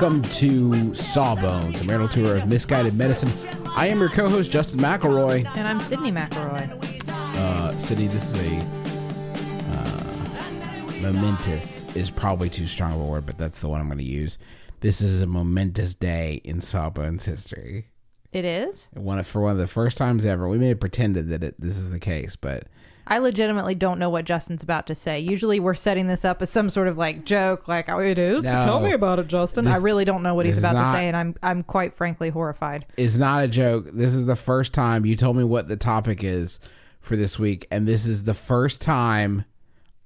Welcome to Sawbones, a marital tour of misguided medicine. I am your co-host Justin McElroy. And I'm Sydney McElroy. Uh, City, this is a uh, momentous is probably too strong of a word, but that's the one I'm going to use. This is a momentous day in Sawbones history. It is? One for one of the first times ever. We may have pretended that it, this is the case, but I legitimately don't know what Justin's about to say. Usually we're setting this up as some sort of like joke, like, oh, it is? No. Tell me about it, Justin. This- I really don't know what he's about not- to say, and I'm I'm quite frankly horrified. it's not a joke. This is the first time you told me what the topic is for this week, and this is the first time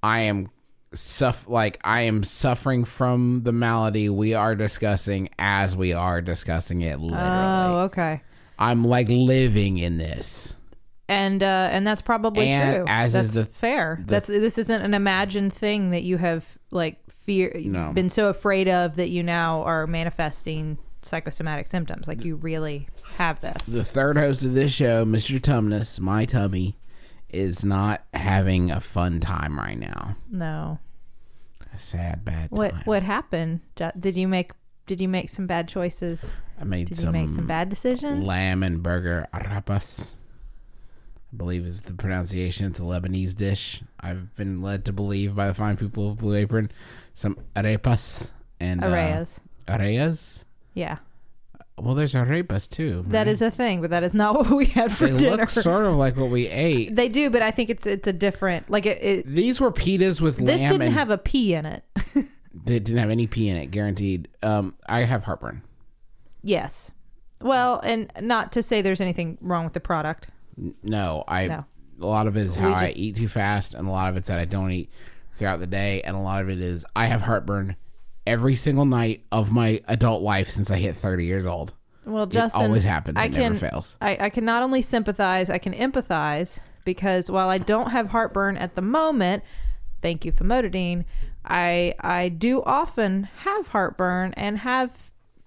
I am suff like I am suffering from the malady we are discussing as we are discussing it. Literally, Oh, okay. I'm like living in this. And uh, and that's probably And true. as that's is the- fair. that's this isn't an imagined thing that you have like fear No. been so afraid of that you now are manifesting psychosomatic symptoms. Like you really have this. The third host of this show, Mr. Tumnus, my tummy, is not having a fun time right now. no. A sad, bad time. What what happened? Did you make did you make some bad choices? I made Did some, you make some bad decisions? lamb and burger arapas. I believe is the pronunciation. It's a Lebanese dish. I've been led to believe by the fine people of Blue Apron. Some arepas and uh, Arrayas. areas. Yeah. Well, there's arepas too. That right? is a thing, but that is not what we had for They dinner. look sort of like what we ate. they do, but I think it's it's a different like it, it These were pitas with this lamb didn't and have a P in it. they didn't have any pea in it, guaranteed. Um, I have heartburn. yes. Well, and not to say there's anything wrong with the product. No, I. No. A lot of it is how We I eat too fast, and a lot of it's that I don't eat throughout the day, and a lot of it is I have heartburn every single night of my adult life since I hit 30 years old. Well, Justin, always happens. I It can, never fails. I, I can not only sympathize, I can empathize because while I don't have heartburn at the moment, thank you, famotidine, I I do often have heartburn and have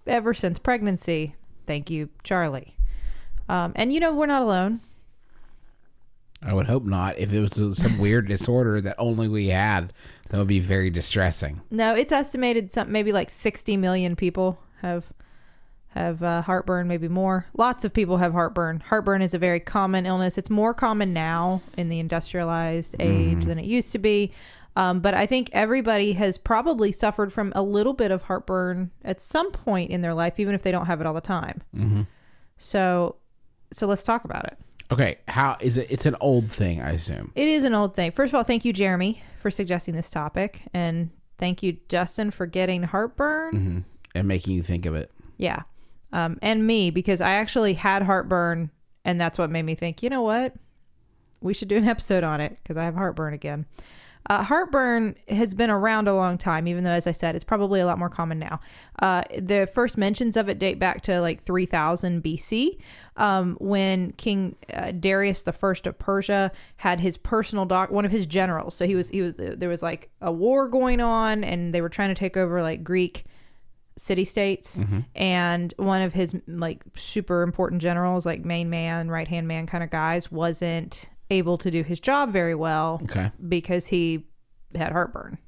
ever since pregnancy. Thank you, Charlie. Um, and you know we're not alone. I would hope not. If it was some weird disorder that only we had, that would be very distressing. No, it's estimated some maybe like 60 million people have have uh, heartburn, maybe more. Lots of people have heartburn. Heartburn is a very common illness. It's more common now in the industrialized age than it used to be. Um, but I think everybody has probably suffered from a little bit of heartburn at some point in their life, even if they don't have it all the time. Mm-hmm. So, so let's talk about it. Okay, how is it? It's an old thing, I assume. It is an old thing. First of all, thank you, Jeremy, for suggesting this topic, and thank you, Justin, for getting heartburn. And making you think of it. Yeah. Um, and me, because I actually had heartburn, and that's what made me think, you know what? We should do an episode on it because I have heartburn again. Uh, heartburn has been around a long time, even though, as I said, it's probably a lot more common now. Uh, the first mentions of it date back to like 3000 BC, um, when King uh, Darius the First of Persia had his personal doc, one of his generals. So he was he was there was like a war going on, and they were trying to take over like Greek city states and one of his like super important generals like main man right hand man kind of guys wasn't able to do his job very well Okay. because he had heartburn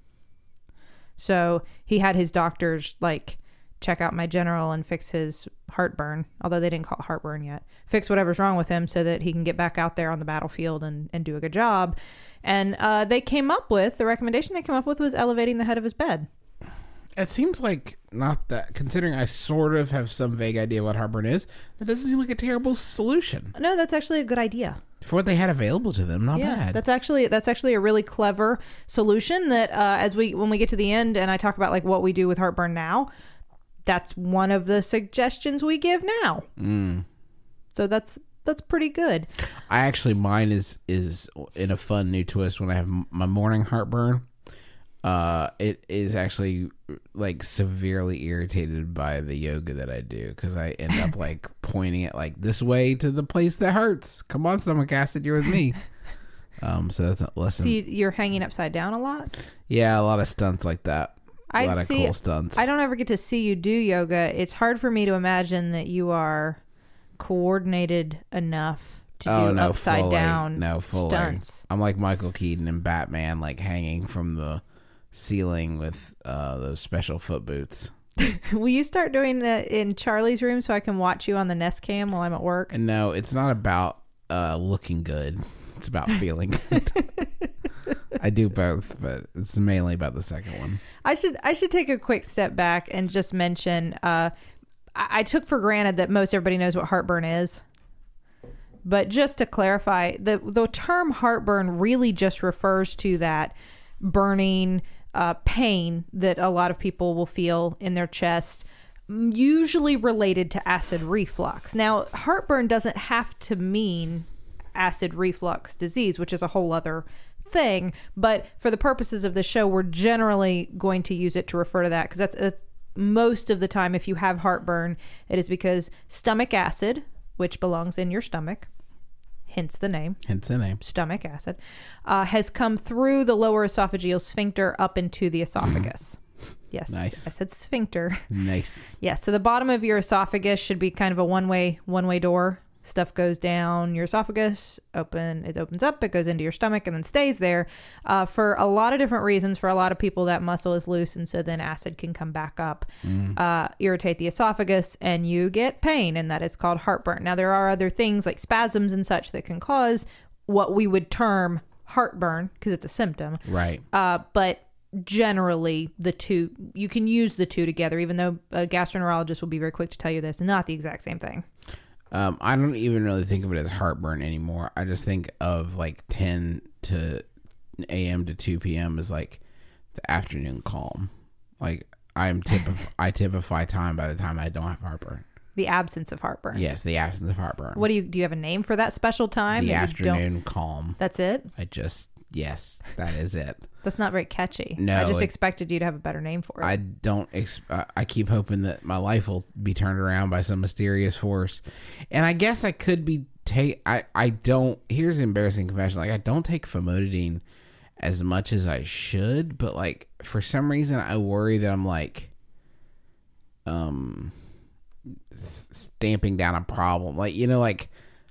so he had his doctors like check out my general and fix his heartburn although they didn't call it heartburn yet fix whatever's wrong with him so that he can get back out there on the battlefield and, and do a good job And uh, they came up with the recommendation they came up with was elevating the head of his bed. It seems like not that. Considering I sort of have some vague idea what heartburn is, that doesn't seem like a terrible solution No, that's actually a good idea. for what they had available to them. Not yeah, bad. that's actually that's actually a really clever solution. That uh, as we when we get to the end and I talk about like what we do with heartburn now, that's one of the suggestions we give now. Mm. So that's that's pretty good. I actually mine is is in a fun new twist when I have my morning heartburn. Uh, it is actually like severely irritated by the yoga that I do because I end up like pointing it like this way to the place that hurts. Come on, stomach acid, you're with me. Um, so that's a lesson. See, you're hanging upside down a lot. yeah, a lot of stunts like that. A I lot of cool stunts. I don't ever get to see you do yoga. It's hard for me to imagine that you are coordinated enough to oh do no, upside fully. down no fully. stunts. I'm like Michael Keaton in Batman, like hanging from the ceiling with uh, those special foot boots. Will you start doing that in Charlie's room so I can watch you on the Nest Cam while I'm at work? And no, it's not about uh, looking good. It's about feeling good. I do both, but it's mainly about the second one. I should I should take a quick step back and just mention. Uh, I, I took for granted that most everybody knows what heartburn is, but just to clarify, the the term heartburn really just refers to that burning uh, pain that a lot of people will feel in their chest. Usually related to acid reflux. Now, heartburn doesn't have to mean acid reflux disease, which is a whole other thing. But for the purposes of the show, we're generally going to use it to refer to that because that's, that's most of the time. If you have heartburn, it is because stomach acid, which belongs in your stomach, hence the name Hence the name. stomach acid, uh, has come through the lower esophageal sphincter up into the esophagus. Yes, Nice. I said sphincter. Nice. Yeah, so the bottom of your esophagus should be kind of a one-way one-way door. Stuff goes down your esophagus, open it opens up, it goes into your stomach, and then stays there uh, for a lot of different reasons. For a lot of people, that muscle is loose, and so then acid can come back up, uh, irritate the esophagus, and you get pain, and that is called heartburn. Now there are other things like spasms and such that can cause what we would term heartburn because it's a symptom. Right. Uh, but generally, the two you can use the two together. Even though a gastroenterologist will be very quick to tell you this, not the exact same thing. Um, I don't even really think of it as heartburn anymore. I just think of like 10 to a.m. to 2 p.m. as like the afternoon calm. Like I'm typif- I typify time by the time I don't have heartburn. The absence of heartburn. Yes, the absence of heartburn. What do you do? You have a name for that special time? the afternoon calm. That's it. I just yes, that is it. That's not very catchy. No, I just it- expected you to have a better name for it. I don't. Ex- I- I keep hoping that my life will be turned around by some mysterious force, and I guess I could be take. I I don't. Here's an embarrassing confession. Like I don't take famotidine as much as I should, but like for some reason I worry that I'm like, um, s- stamping down a problem. Like you know, like.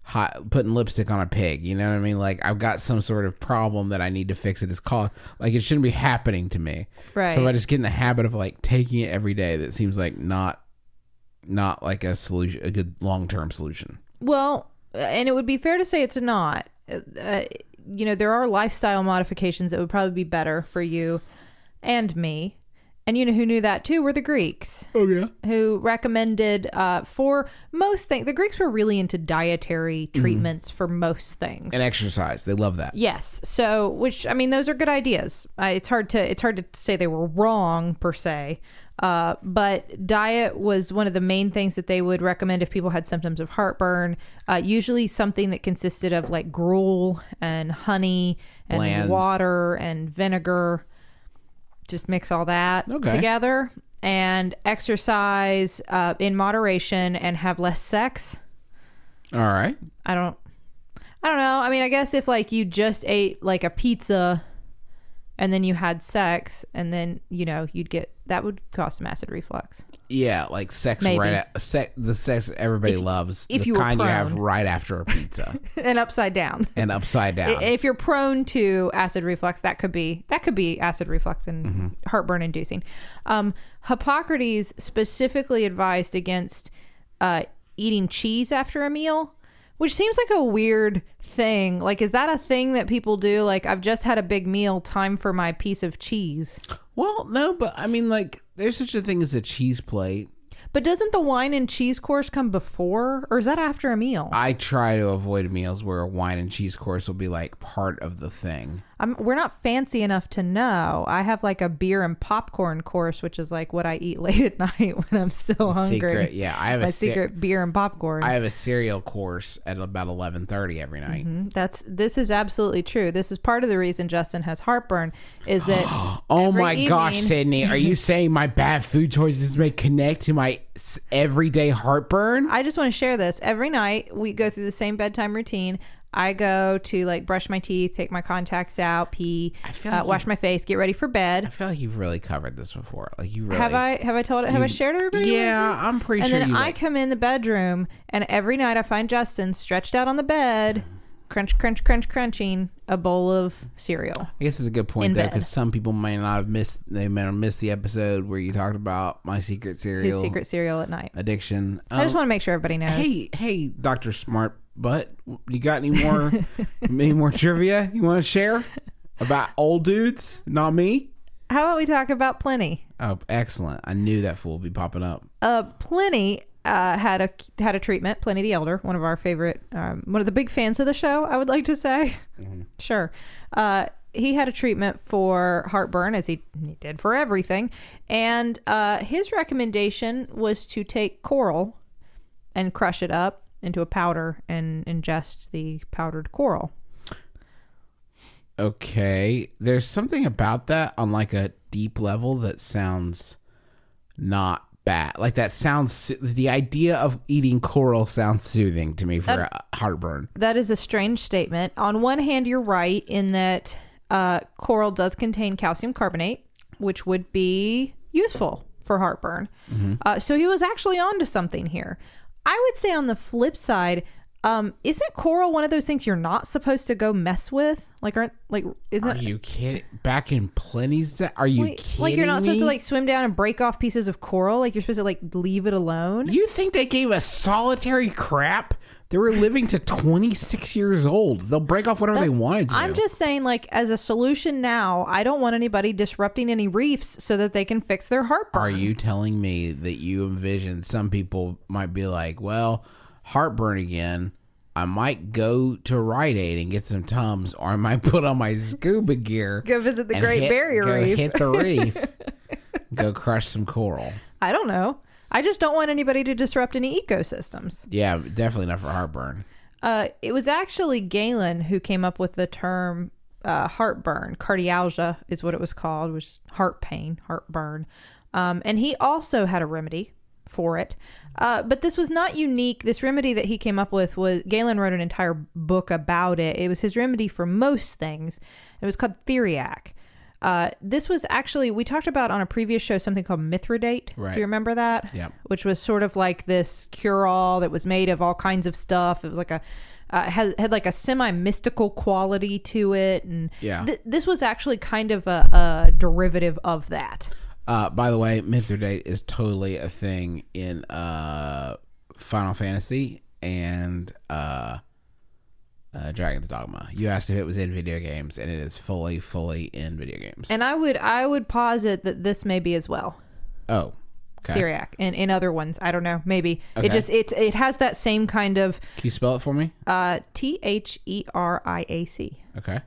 Hot, putting lipstick on a pig, you know what I mean? Like I've got some sort of problem that I need to fix. It is called like it shouldn't be happening to me. Right. So if I just get in the habit of like taking it every day, that seems like not not like a solution, a good long term solution. Well, and it would be fair to say it's not. Uh, you know, there are lifestyle modifications that would probably be better for you and me. And you know who knew that too were the Greeks, Oh yeah. who recommended uh, for most things. The Greeks were really into dietary treatments for most things. And exercise, they love that. Yes. So, which I mean, those are good ideas. Uh, it's hard to it's hard to say they were wrong per se. Uh, but diet was one of the main things that they would recommend if people had symptoms of heartburn. Uh, usually, something that consisted of like gruel and honey and Bland. water and vinegar. Just mix all that Okay. together and exercise uh, in moderation and have less sex. All right. I don't I don't know. I mean, I guess if like you just ate like a pizza and then you had sex and then, you know, you'd get that would cause some acid reflux. Yeah, like sex Maybe. right at sec, the sex everybody If- loves. if the you kind you have right after a pizza and upside down. and upside down. If you're prone to acid reflux, that could be that could be acid reflux and heartburn inducing. Um, Hippocrates specifically advised against uh, eating cheese after a meal, Which seems like a weird thing. Like, is that a thing that people do? Like, I've just had a big meal, time for my piece of cheese. Well, no, but I mean, like, there's such a thing as a cheese plate. But doesn't the wine and cheese course come before, or is that after a meal? I try to avoid meals where a wine and cheese course will be like part of the thing. I'm, we're not fancy enough to know. I have like a beer and popcorn course, which is like what I eat late at night when I'm still hungry. Secret, yeah. I have My a ce- secret beer and popcorn. I have a cereal course at about eleven thirty every night. Mm-hmm. That's this is absolutely true. This is part of the reason Justin has heartburn. Is that Oh my gosh, Sydney, are you saying my bad food choices may connect to my everyday heartburn? I just want to share this. Every night we go through the same bedtime routine. I go to like brush my teeth, take my contacts out, pee, I feel uh, wash my face, get ready for bed. I feel like you've really covered this before. Like you really Have I have I told it? Have I shared everybody? Yeah. I'm pretty and sure And then. I like- come in the bedroom, and every night I find Justin stretched out on the bed, crunch, crunch, crunch, crunching a bowl of cereal. I guess it's a good point there because some people may not have missed. They may have missed the episode where you talked about my secret His cereal secret cereal at night. addiction. I just Um, want to make sure everybody knows. Hey, hey, Doctor Smart Butt, you got any more, any more trivia you want to share about old dudes? Not me. How about we talk about Pliny? Oh, excellent! I knew that fool would be popping up. Uh, Pliny uh, had a had a treatment. Pliny the Elder, one of our favorite, um, one of the big fans of the show. I would like to say, sure. Uh, he had a treatment for heartburn, as he, he did for everything, and uh, his recommendation was to take coral and crush it up into a powder and ingest the powdered coral. Okay, there's something about that on like a deep level that sounds not bad. Like that sounds. The idea of eating coral sounds soothing to me for uh, heartburn. That is a strange statement. On one hand, you're right in that uh, coral does contain calcium carbonate, which would be useful for heartburn. Uh, so he was actually onto something here. I would say on the flip side, um, isn't coral one of those things you're not supposed to go mess with? Like, aren't like isn't Are you kidding? Back in Pliny's day? Are you kidding like you're not supposed to like swim down and break off pieces of coral? Like you're supposed to like leave it alone? You think they gave a solitary crap? They were living to 26 years old. They'll break off whatever they wanted to. I'm just saying, like, as a solution now, I don't want anybody disrupting any reefs so that they can fix their heartburn. Are you telling me that you envision some people might be like, well, heartburn again? I might go to Rite Aid and get some Tums, or I might put on my scuba gear. Go visit the Great hit- Barrier go Reef. Hit the reef. go crush some coral. I don't know. I just don't want anybody to disrupt any ecosystems. Yeah, definitely not for heartburn. Uh, it was actually Galen who came up with the term uh, heartburn. Cardialgia is what it was called, which heart pain, heartburn. Um, and he also had a remedy for it. Uh, but this was not unique. This remedy that he came up with was Galen wrote an entire book about it. It was his remedy for most things. It was called Theriac. Uh, this was actually we talked about on a previous show something called Mithridate. Right. Do you remember that? Yep. Which was sort of like this cure-all that was made of all kinds of stuff. It was like a uh, had had like a semi mystical quality to it, and Yeah. th- this was actually kind of a, a derivative of that. Uh, by the way, Mithridate is totally a thing in uh, Final Fantasy and uh, uh, Dragon's Dogma. You asked if it was in video games, and it is fully, fully in video games. And I would I would posit that this may be as well. oh, okay. Theriac and in other ones, I don't know, maybe Okay. it just it it has that same kind of Can you spell it for me? uh, T H E R I A C. Okay.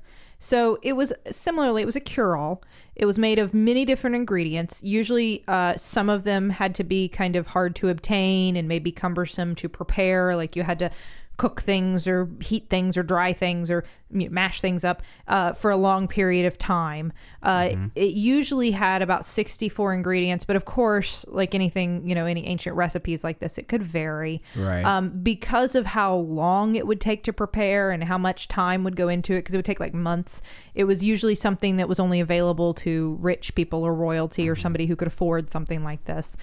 So it was similarly, it was a cure all. It was made of many different ingredients. Usually, uh, some of them had to be kind of hard to obtain and maybe cumbersome to prepare. Like you had to cook things or heat things or dry things or you know, mash things up uh, for a long period of time. Uh, It usually had about 64 ingredients, but of course, like anything, you know, any ancient recipes like this, it could vary. Right. Um, because of how long it would take to prepare and how much time would go into it, because it would take like months, it was usually something that was only available to rich people or royalty or somebody who could afford something like this.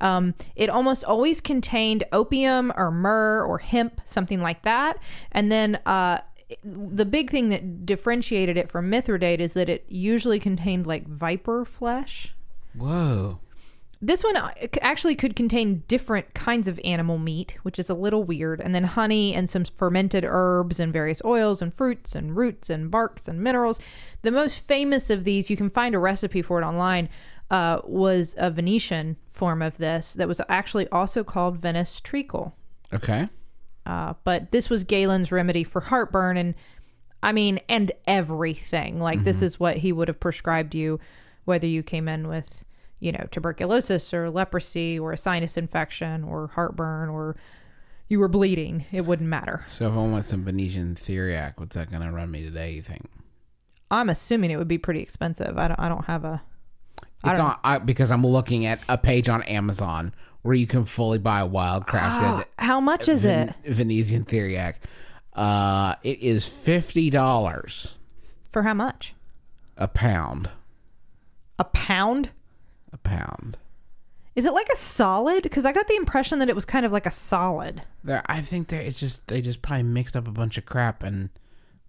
Um, it almost always contained opium or myrrh or hemp, something like that. And then, uh, the big thing that differentiated it from Mithridate is that it usually contained like viper flesh. Whoa. this one uh, actually could contain different kinds of animal meat, which is a little weird, and then honey and some fermented herbs and various oils and fruits and roots and barks and minerals. The most famous of these, you can find a recipe for it online, uh, was a Venetian form of this that was actually also called Venice treacle. Okay. Uh, but this was Galen's remedy for heartburn, and I mean, and everything. Like this is what he would have prescribed you, whether you came in with, you know, tuberculosis or leprosy or a sinus infection or heartburn or you were bleeding. It wouldn't matter. So if I want some Venetian Theriac, what's that going to run me today? You think? I'm assuming it would be pretty expensive. I don't. I don't have a. It's on I, because I'm looking at a page on Amazon where you can fully buy wild crafted How much is it Venetian Theriac. Uh, it is fifty dollars for how much? a pound. A pound? A pound. Is it like a solid? Because I got the impression that it was kind of like a solid. There, I think there it's just they just probably mixed up a bunch of crap and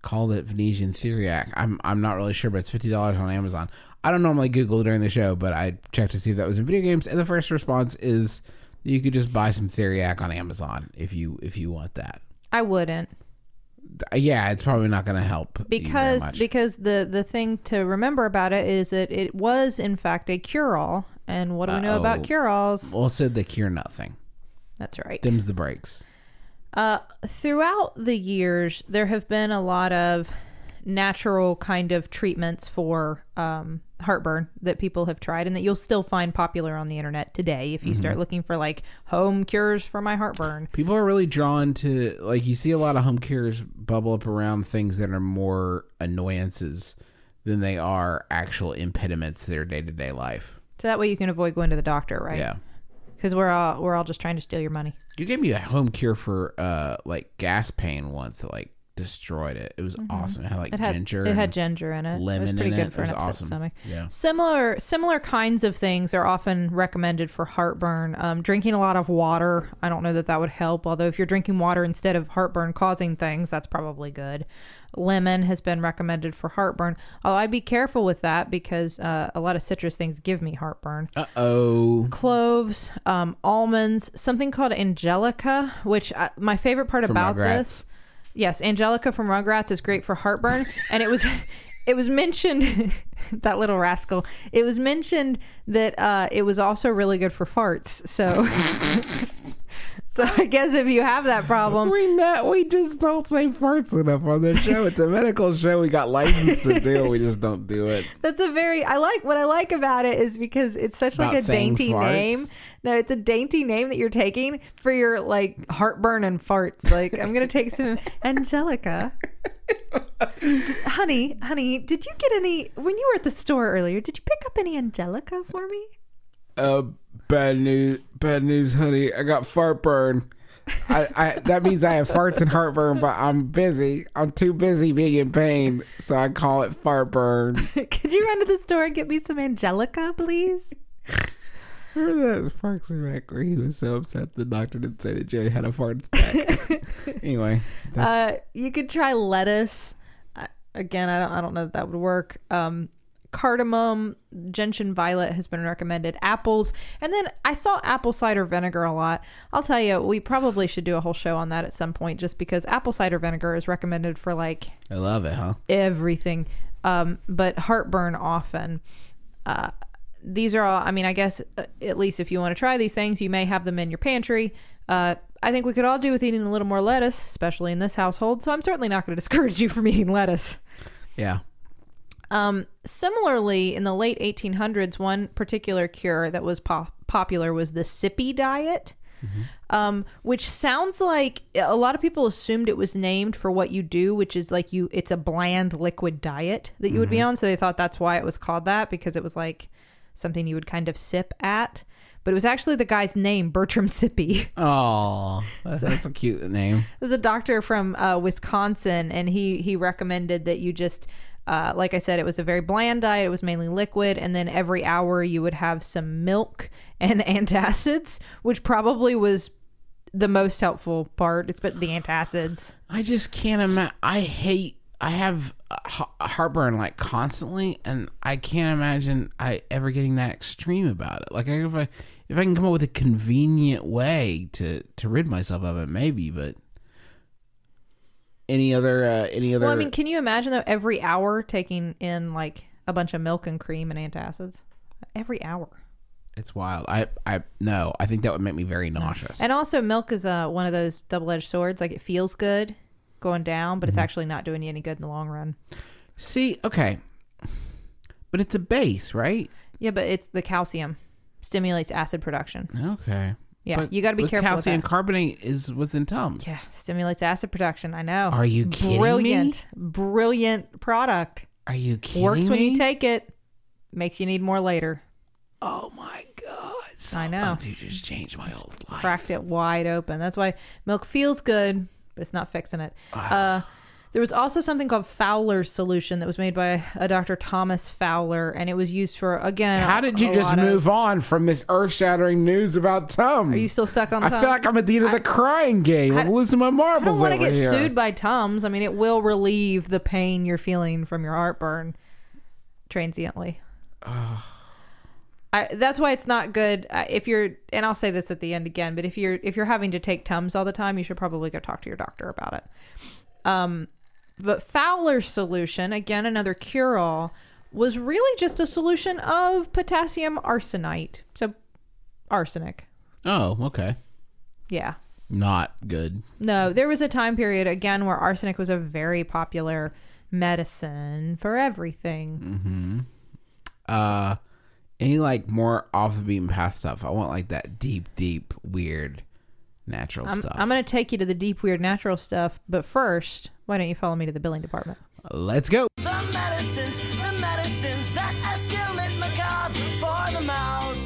called it Venetian Theriac. I'm I'm not really sure, but it's fifty dollars on Amazon. I don't normally Google during the show, but I checked to see if that was in video games, and the first response is you could just buy some Theriac on Amazon if you if you want that. I wouldn't. Uh, Yeah, it's probably not going to help because much. because the the thing to remember about it is that it was in fact a cure all and what do we know about cure alls well, said they cure nothing. that's right Dims the brakes. uh throughout the years there have been a lot of natural kind of treatments for um heartburn that people have tried and that you'll still find popular on the internet today if you Mm-hmm. start looking for like home cures for my heartburn People are really drawn to like you see a lot of home cures bubble up around things that are more annoyances than they are actual impediments to their day to day life. so that way you can avoid going to the doctor right Yeah. because we're all we're all just trying to steal your money You gave me a home cure for uh like gas pain once like destroyed it. It was awesome. It had like Mm-hmm. It had ginger. it had ginger in it. it was pretty in good it. for It an was upset awesome. stomach. Yeah. Similar similar kinds of things are often recommended for heartburn. Um, drinking a lot of water. I don't know that that would help. Although if you're drinking water instead of heartburn causing things, that's probably good. Lemon has been recommended for heartburn. Oh, I'd be careful with that because uh, a lot of citrus things give me heartburn Uh oh. cloves, um, almonds, something called Angelica, which I, my favorite part From about this, yes, Angelica from Rugrats is great for heartburn, and it was. It was mentioned that little rascal. It was mentioned that uh, it was also really good for farts. So, so I guess if you have that problem, We not we just don't say farts enough on this show. It's a medical show. We got licensed to do. We just don't do it. That's a very I like what I like about it is because it's such like a dainty farts? name. No, it's a dainty name that you're taking for your like heartburn and farts. Like I'm gonna take some Angelica. honey, honey, did you get any when you were at the store earlier? Did you pick up any Angelica for me? Uh, bad news, bad news, honey. I got fart burn. I, I that means I have farts and heartburn, but I'm busy. I'm too busy being in pain, so I call it fart burn. Could you run to the store and get me some Angelica, please? Remember that Parks and Rec where he was so upset the doctor didn't say that Jerry had a fart attack. anyway, Uh, you could try lettuce. Again, I don't, I don't know that that would work. Um, cardamom, gentian violet has been recommended. Apples, and then I saw apple cider vinegar a lot. I'll tell you, we probably should do a whole show on that at some point, just because apple cider vinegar is recommended for like I love it, huh? everything, um, but heartburn often. Uh, these are all, I mean, I guess uh, at least if you want to try these things, you may have them in your pantry. Uh, I think we could all do with eating a little more lettuce, especially in this household. So I'm certainly not going to discourage you from eating lettuce. Yeah. Um, similarly, in the late 1800s, one particular cure that was pop- popular was the sippy diet, um, which sounds like a lot of people assumed it was named for what you do, which is like you, it's a bland liquid diet that you would be on. So they thought that's why it was called that because it was like something you would kind of sip at. But it was actually the guy's name, Bertram Sippy. Oh, that's, that's a cute name. There's a doctor from uh, Wisconsin, and he he recommended that you just, uh, like I said, it was a very bland diet. It was mainly liquid, and then every hour you would have some milk and antacids, which probably was the most helpful part. It's but the antacids. I just can't imagine. I hate I have heartburn like constantly, and I can't imagine I ever getting that extreme about it. Like if I if I can come up with a convenient way to to rid myself of it, maybe. But any other uh, any other? Well, I mean, can you imagine though every hour taking in like a bunch of milk and cream and antacids? Every hour. it's wild. I I no. I think that would make me very nauseous. And also milk is uh, one of those double edged swords. Like it feels good going down, but it's actually not doing you any good in the long run. See, okay, but it's a base, right? Yeah, but it's the calcium stimulates acid production. Okay. Yeah, But you got to be careful with Calcium carbonate is what's in Tums. Yeah, stimulates acid production. I know. Are you kidding me? Brilliant, brilliant product. Are you kidding Works when you take it. Makes you need more later. Oh my god! I know. You just changed my whole life. Cracked it wide open. That's why milk feels good, but it's not fixing it. Uh, there was also something called Fowler's solution that was made by a Dr. Thomas Fowler, and it was used for again. How did you just lot of- move on from this earth-shattering news about Tums? Are you still stuck on? I Tums? feel like I'm at the end of the crying game. I'm losing my marbles. I don't want to get here. sued by Tums. I mean, it will relieve the pain you're feeling from your heartburn transiently. I, that's why it's not good uh, if you're and I'll say this at the end again but if you're if you're having to take Tums all the time you should probably go talk to your doctor about it. Um but Fowler's solution again another cure all was really just a solution of potassium arsenite. So arsenic. oh, okay. Yeah. Not good. No, there was a time period again where arsenic was a very popular medicine for everything. Uh, any like more off the beaten path stuff? I want like that deep, deep, weird, natural I'm, stuff. I'm going to take you to the deep, weird, natural stuff, but first, why don't you follow me to the billing department? Let's go. The medicines, the medicines that escalate macabre for the mouth.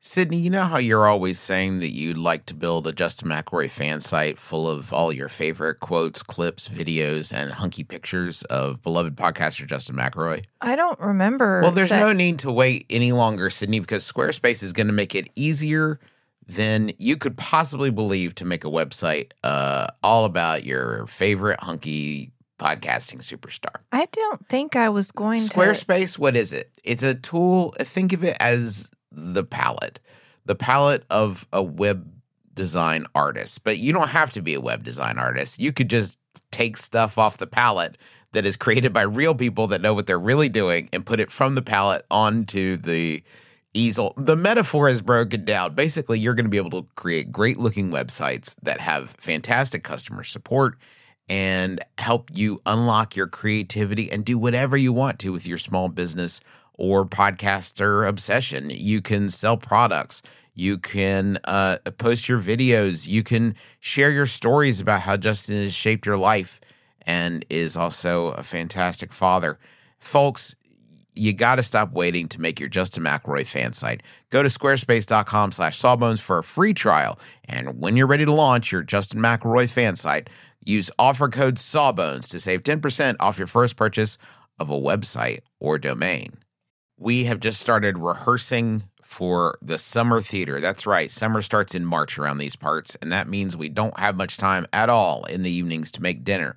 Sydney, you know how you're always saying that you'd like to build a Justin McElroy fan site full of all your favorite quotes, clips, videos, and hunky pictures of beloved podcaster Justin McElroy? I don't remember. Well, there's sa- no need to wait any longer, Sydney, because Squarespace is going to make it easier than you could possibly believe to make a website uh, all about your favorite hunky podcasting superstar. I don't think I was going to. Squarespace, what is it? It's a tool. Think of it as the palette, the palette of a web design artist. But you don't have to be a web design artist. You could just take stuff off the palette that is created by real people that know what they're really doing and put it from the palette onto the easel. The metaphor is broken down. Basically, you're going to be able to create great looking websites that have fantastic customer support and help you unlock your creativity and do whatever you want to with your small business or podcaster obsession. You can sell products. You can uh, post your videos. You can share your stories about how Justin has shaped your life and is also a fantastic father. Folks, you got to stop waiting to make your Justin McElroy fan site. Go to squarespace.com slash sawbones for a free trial. And when you're ready to launch your Justin McElroy fan site, use offer code sawbones to save 10% off your first purchase of a website or domain. We have just started rehearsing for the summer theater. That's right. Summer starts in March around these parts, and that means we don't have much time at all in the evenings to make dinner.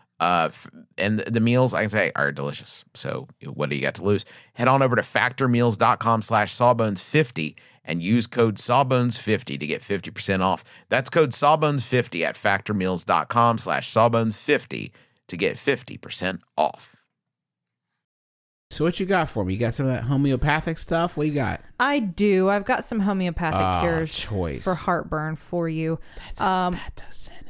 Uh, f- and the, the meals, I can say, are delicious. So what do you got to lose? Head on over to factormeals.com slash sawbones50 and use code sawbones50 to get 50% off. That's code sawbones50 at factormeals.com slash sawbones50 to get 50% off. So what you got for me? You got some of that homeopathic stuff? What you got? I do. I've got some homeopathic Ah, cures choice. for heartburn for you. um, That's a synonym for fake.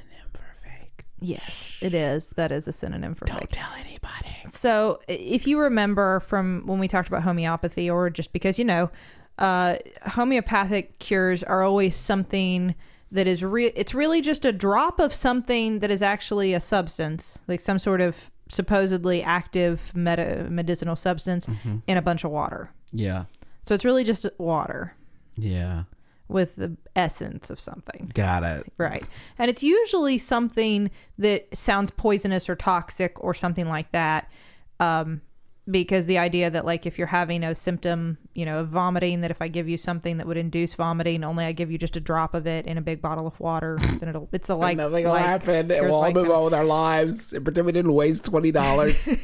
Yes, it is. That is a synonym for Don't fake. tell anybody. So, if you remember from when we talked about homeopathy, or just because you know, uh, homeopathic cures are always something that is real. It's really just a drop of something that is actually a substance, like some sort of supposedly active meta- medicinal substance in a bunch of water. Yeah. So it's really just water Yeah. With the essence of something. Got it. Right. And it's usually something that sounds poisonous or toxic or something like that. Um, because the idea that like if you're having a symptom, you know, of vomiting, that if I give you something that would induce vomiting, only I give you just a drop of it in a big bottle of water, then it'll it's a like Nothing will like- happen. It cures will all like move on with our lives. And pretend we didn't waste twenty dollars.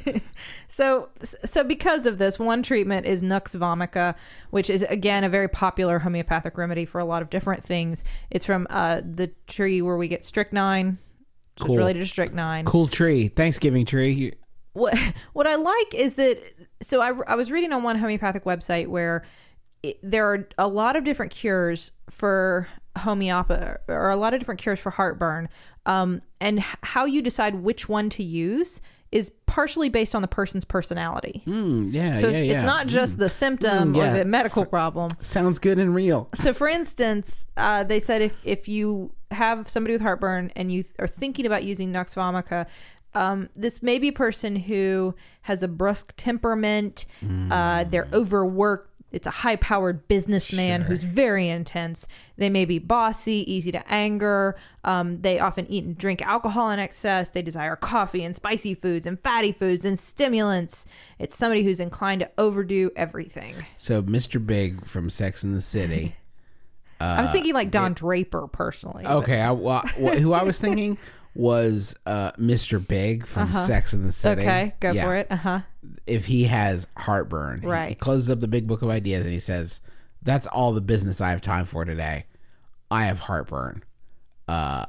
So, so because of this, one treatment is Nux vomica, which is again a very popular homeopathic remedy for a lot of different things. It's from uh, the tree where we get strychnine. So Cool. It's related to strychnine. cool tree. Thanksgiving tree. What what I like is that so I, I was reading on one homeopathic website where it, there are a lot of different cures for homeopathy or a lot of different cures for heartburn, um, and h- how you decide which one to use is partially based on the person's personality. Mm, yeah, So yeah, it's, yeah. it's not just the symptom Mm, yeah. or the medical problem. Sounds good and real. So, for instance, uh, they said if, if you have somebody with heartburn and you are thinking about using Nux vomica, um, this may be a person who has a brusque temperament. Uh, they're overworked. It's a high powered businessman who's very intense. They may be bossy, easy to anger. Um, they often eat and drink alcohol in excess. They desire coffee and spicy foods and fatty foods and stimulants. It's somebody who's inclined to overdo everything. So Mr. Big from Sex and the City. I was thinking like Don Draper personally. Okay, I, well, who I was thinking was uh, Mr. Big from Sex and the City. Uh-huh. Okay, go Yeah. for it. Uh huh. If he has heartburn, he- he, closes up the big book of ideas and he says, "That's all the business I have time for today. I have heartburn. Uh,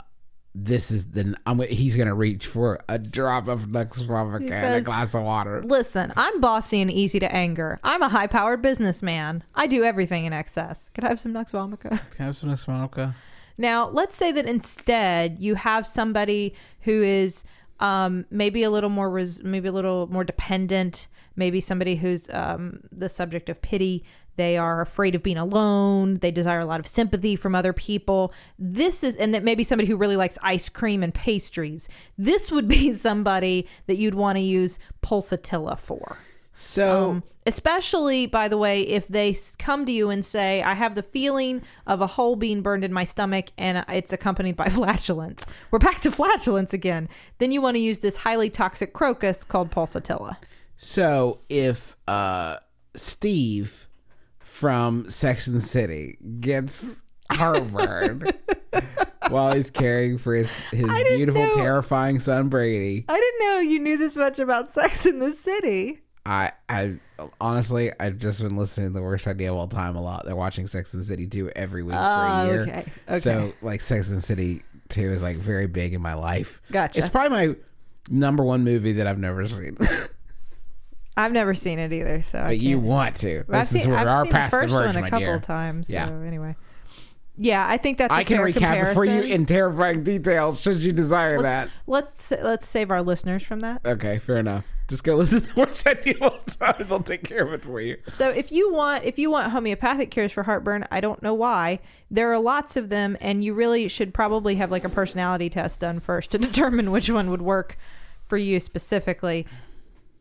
this is the I'm. He's gonna reach for a drop of Nux vomica and a glass of water. Listen, I'm bossy and easy to anger. I'm a high powered businessman. I do everything in excess. Could I have some Nux Vomica? Can I have some Nux vomica? Now, let's say that instead you have somebody who is um, maybe a little more, res- maybe a little more dependent, maybe somebody who's um, the subject of pity. They are afraid of being alone. They desire a lot of sympathy from other people. This is, and that maybe somebody who really likes ice cream and pastries. This would be somebody that you'd want to use pulsatilla for. So Um, especially, by the way, if they come to you and say, I have the feeling of a hole being burned in my stomach and it's accompanied by flatulence. We're back to flatulence again. Then you want to use this highly toxic crocus called pulsatilla. So if uh Steve from Sex and the City gets heartburn while he's caring for his, his beautiful, know- terrifying son Brady, I didn't know you knew this much about Sex and the City. I I honestly I've just been listening to the worst idea of all time a lot. They're watching Sex and the City 2 every week for Oh, a year. okay, okay. So like Sex and the City 2 is like very big in my life. Gotcha. It's probably my number one movie that I've never seen. I've never seen it either, so. I but you want to. But This is where I've our seen past the first one a couple dear. times. Yeah. Anyway, yeah, I think that's. I I can recap it for you in terrifying detail should you desire that. Let's let's save our listeners from that. Okay, fair enough. Just go listen to the worst idea of all time. They'll take care of it for you. So if you want if you want homeopathic cures for heartburn, I don't know why. There are lots of them and you really should probably have like a personality test done first to determine which one would work for you specifically.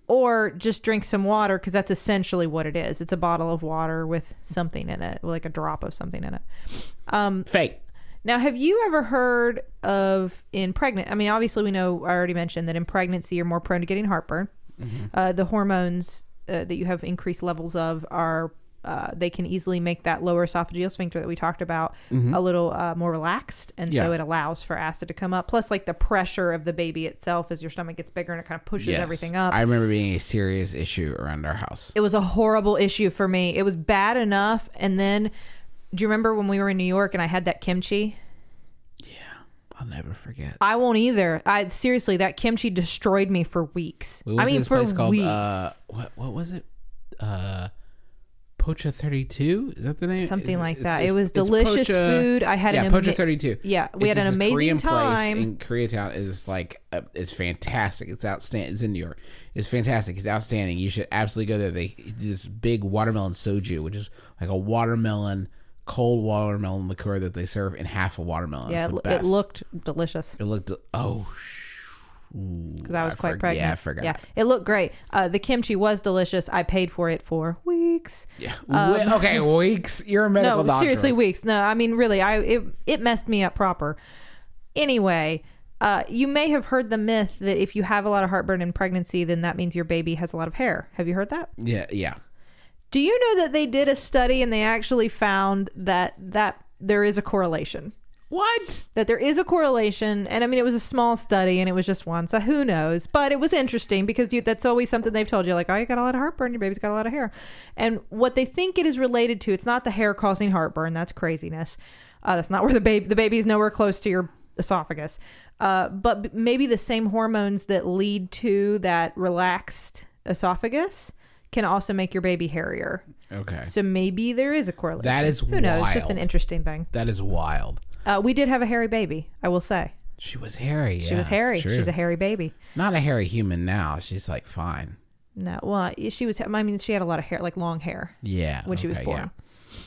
Or just drink some water because that's essentially what it is. It's a bottle of water with something in it, like a drop of something in it. Um, Fake. now, have you ever heard of in pregnant? I mean, obviously, we know I already mentioned that in pregnancy you're more prone to getting heartburn. Uh, the hormones uh, that you have increased levels of are uh, they can easily make that lower esophageal sphincter that we talked about a little uh, more relaxed, and so Mm-hmm. It allows for acid to come up. Plus, like the pressure of the baby itself as your stomach gets bigger and it kind of pushes Yes. everything up. I remember being a serious issue around our house. it was a horrible issue for me. It was bad enough, and then do you remember when we were in New York and I had that kimchi? I'll never forget. I won't either. I seriously, that kimchi destroyed me for weeks. We I mean, for place called weeks. uh, what what was it? Uh, Pocha Thirty Two. Is that the name? Something Is- like that. it was delicious Pocha- food. I had yeah, an Pocha ama- Thirty Two. Yeah, we had an amazing time. in Koreatown. is like uh, it's fantastic. It's outstanding. It's in New York. It's fantastic. It's outstanding. You should absolutely go there. They this big watermelon soju, which is like a watermelon cold watermelon liqueur that they serve in half a watermelon. yeah, it, it looked delicious It looked. Oh, because I was I quite forg- pregnant. yeah, I forgot. Yeah, it looked great. Uh, the kimchi was delicious. I paid for it for weeks. yeah. We- okay, weeks. You're a medical Um, no, doctor. seriously, weeks. No, I mean really, I it it messed me up proper. Anyway, uh, you may have heard the myth that if you have a lot of heartburn in pregnancy, then that means your baby has a lot of hair. Have you heard that? Yeah, yeah. Do you know that they did a study and they actually found that that there is a correlation? What? That there is a correlation, and I mean it was a small study and it was just one, so who knows? But it was interesting because you, that's always something they've told you, like, oh, you got a lot of heartburn, your baby's got a lot of hair, and what they think it is related to, it's not the hair causing heartburn, that's craziness. Uh, that's not where the baby the baby's nowhere close to your esophagus, uh, but b- maybe the same hormones that lead to that relaxed esophagus can also make your baby hairier. Okay. So maybe there is a correlation. That is who knows? It's just an interesting thing. That is wild. Uh, we did have a hairy baby. I will say She was hairy. she was hairy. She's a hairy baby. Not a hairy human now. She's like fine. No, well, she was. I mean, she had a lot of hair, like long hair. Yeah. When she was okay, born.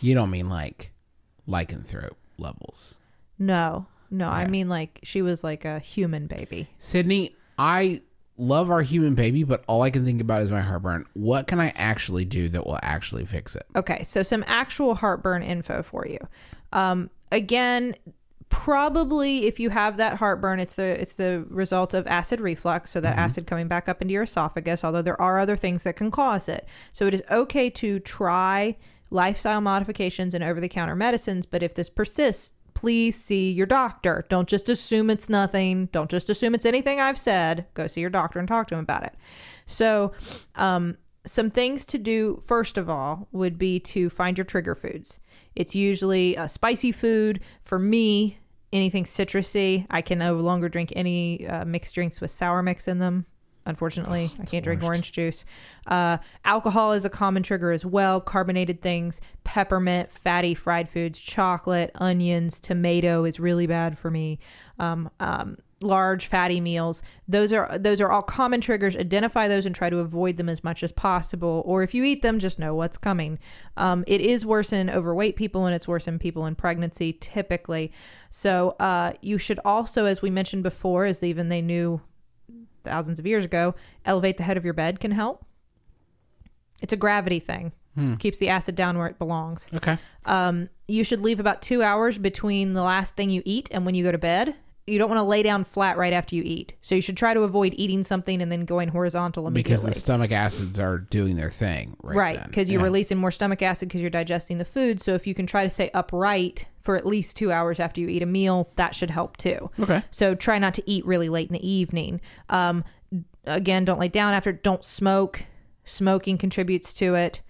You don't mean like lycanthrope levels. No, no, I mean like she was like a human baby. Sydnee, I love our human baby, but all I can think about is my heartburn. What can I actually do that will actually fix it? Okay, so some actual heartburn info for you. Um, again, probably if you have that heartburn, it's the it's the result of acid reflux, so that acid coming back up into your esophagus. Although there are other things that can cause it, so it is okay to try lifestyle modifications and over the counter medicines. But if this persists, please see your doctor. Don't just assume it's nothing. Don't just assume it's anything I've said. Go see your doctor and talk to him about it. So, um, some things to do first of all would be to find your trigger foods. It's usually a spicy food. For me, anything citrusy. I can no longer drink any uh, mixed drinks with sour mix in them. Unfortunately, I can't drink orange juice. Uh, alcohol is a common trigger as well. Carbonated things, peppermint, fatty fried foods, chocolate, onions, tomato is really bad for me. Um, um, large fatty meals. Those are those are all common triggers. Identify those and try to avoid them as much as possible. Or if you eat them just know what's coming. Um, it is worse in overweight people and it's worse in people in pregnancy typically. So uh, you should also as we mentioned before as even they knew thousands of years ago elevate the head of your bed can help it's a gravity thing keeps the acid down where it belongs Okay. um, you should leave about two hours between the last thing you eat and when you go to bed. You don't want to lay down flat right after you eat. So you should try to avoid eating something and then going horizontal immediately. Because the stomach acids are doing their thing. Right. right, because you're Yeah. releasing more stomach acid because you're digesting the food. So if you can try to stay upright for at least two hours after you eat a meal, that should help too. Okay. So try not to eat really late in the evening. Um, again, don't lay down after. Don't smoke. Smoking contributes to it.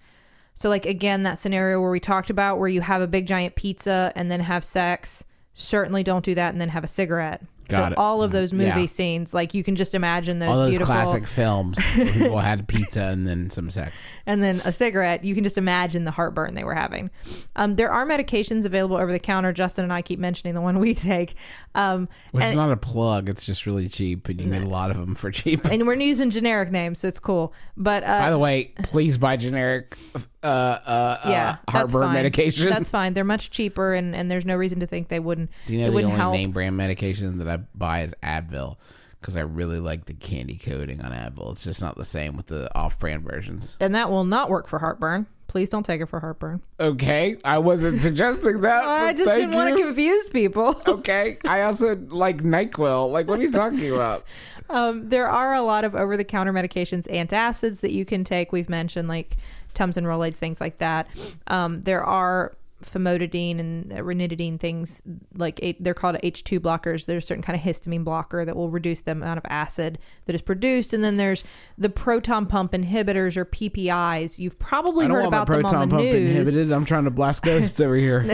So like again, that scenario where we talked about where you have a big giant pizza and then have sex. Certainly don't do that and then have a cigarette. Got so it. all of those movie Yeah. scenes, like you can just imagine those, All those beautiful classic films where people had pizza and then some sex. and then a cigarette, you can just imagine the heartburn they were having. Um, there are medications available over the counter. Justin and I keep mentioning the one we take. Um, Which is not a plug. It's just really cheap, and you get a lot of them for cheap. and we're using generic names, so it's cool. But uh, By the way, please buy generic uh, uh, yeah, uh, heartburn that's medication. That's fine. They're much cheaper, and, and there's no reason to think they wouldn't. Do you know the only help. name brand medication that I buy is Advil because I really like the candy coating on Advil. It's just not the same with the off-brand versions. and that will not work for heartburn. Please don't take it for heartburn. Okay, I wasn't suggesting that. I just didn't want to confuse people. Okay, I also like Nyquil. Like, what are you talking about? Um, there are a lot of over the counter medications, antacids that you can take. We've mentioned like Tums and Rolaids, things like that. Um, there are famotidine and ranitidine things like they're called H2 blockers. There's a certain kind of histamine blocker that will reduce the amount of acid that is produced. And then there's the proton pump inhibitors or PPIs. You've probably heard about them proton on the pump news. inhibited. I'm trying to blast ghosts over here.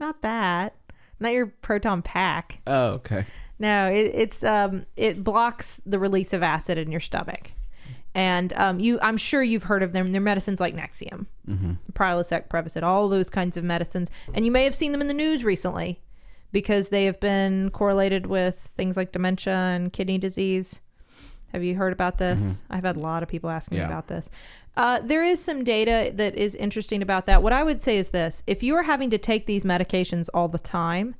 Not that. Not your proton pack. oh, okay. No, it, it's um, it blocks the release of acid in your stomach, and um, you I'm sure you've heard of them. They're medicines like Nexium, mm-hmm. Prilosec, Prevacid, all those kinds of medicines, and you may have seen them in the news recently because they have been correlated with things like dementia and kidney disease. Have you heard about this? I've had a lot of people asking Yeah. me about this. Uh, there is some data that is interesting about that. What I would say is this if you are having to take these medications all the time,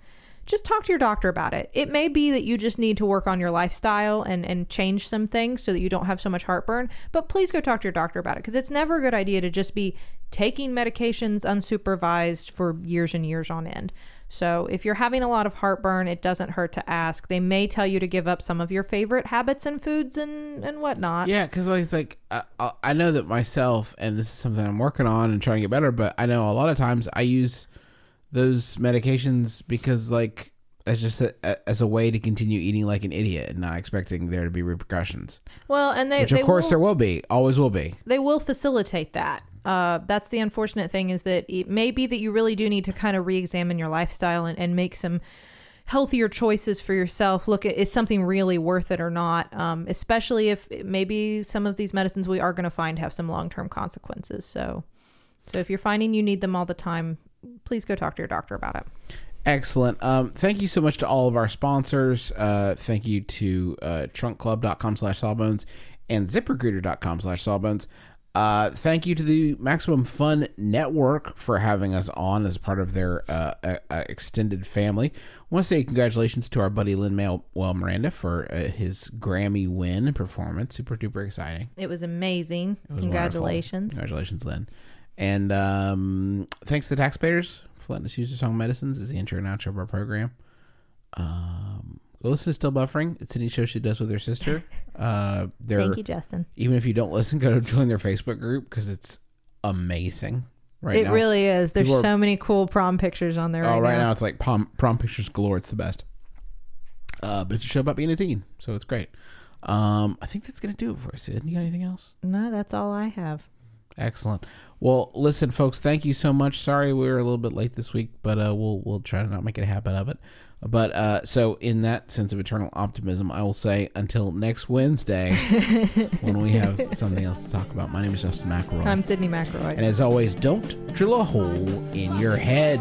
just talk to your doctor about it. It may be that you just need to work on your lifestyle and, and change some things so that you don't have so much heartburn, but please go talk to your doctor about it because it's never a good idea to just be taking medications unsupervised for years and years on end. So, if you're having a lot of heartburn, it doesn't hurt to ask. They may tell you to give up some of your favorite habits and foods and, and whatnot. Yeah, because like, like I, I- I know that myself, and this is something I'm working on and trying to get better. But I know a lot of times I use those medications because like it's just a, as a way to continue eating like an idiot and not expecting there to be repercussions. Well, and they, Which of they course will- there will be, always will be. they will facilitate that. Uh, that's the unfortunate thing is that it may be that you really do need to kind of re-examine your lifestyle and, and make some healthier choices for yourself. Look is something really worth it or not. Um, especially if maybe some of these medicines we are going to find have some long-term consequences. So, so if you're finding you need them all the time, please go talk to your doctor about it. Excellent. Um, thank you so much to all of our sponsors. Uh, thank you to uh, trunkclub.com slash sawbones and ziprecruiter.com slash sawbones. Uh, thank you to the Maximum Fun Network for having us on as part of their uh, uh, uh, extended family. I want to say congratulations to our buddy Lin Manuel Miranda for uh, his Grammy win performance. Super duper exciting. It was amazing. It was Congratulations. wonderful. Congratulations, Lin. And um, thanks to the taxpayers for letting us use their song Medicines as the intro and outro of our program. Um, listen to Still Buffering. It's any show she does with her sister. Uh, Thank you, Justin. Even if you don't listen, go join their Facebook group because it's amazing. Right it now. really is. There's people are- so many cool prom pictures on there Oh, right, right now. now it's like prom, prom pictures galore. It's the best. Uh, but it's a show about being a teen, so it's great. Um, I think that's gonna do it for us. Sid, you got anything else? No, that's all I have. Excellent. Well, listen, folks, thank you so much. Sorry we were a little bit late this week, but uh, we'll we'll try to not make it a habit of it. But uh, so, in that sense of eternal optimism, I will say until next Wednesday when we have something else to talk about. My name is Justin McElroy, I'm Sydnee McElroy. and as always, don't drill a hole in your head.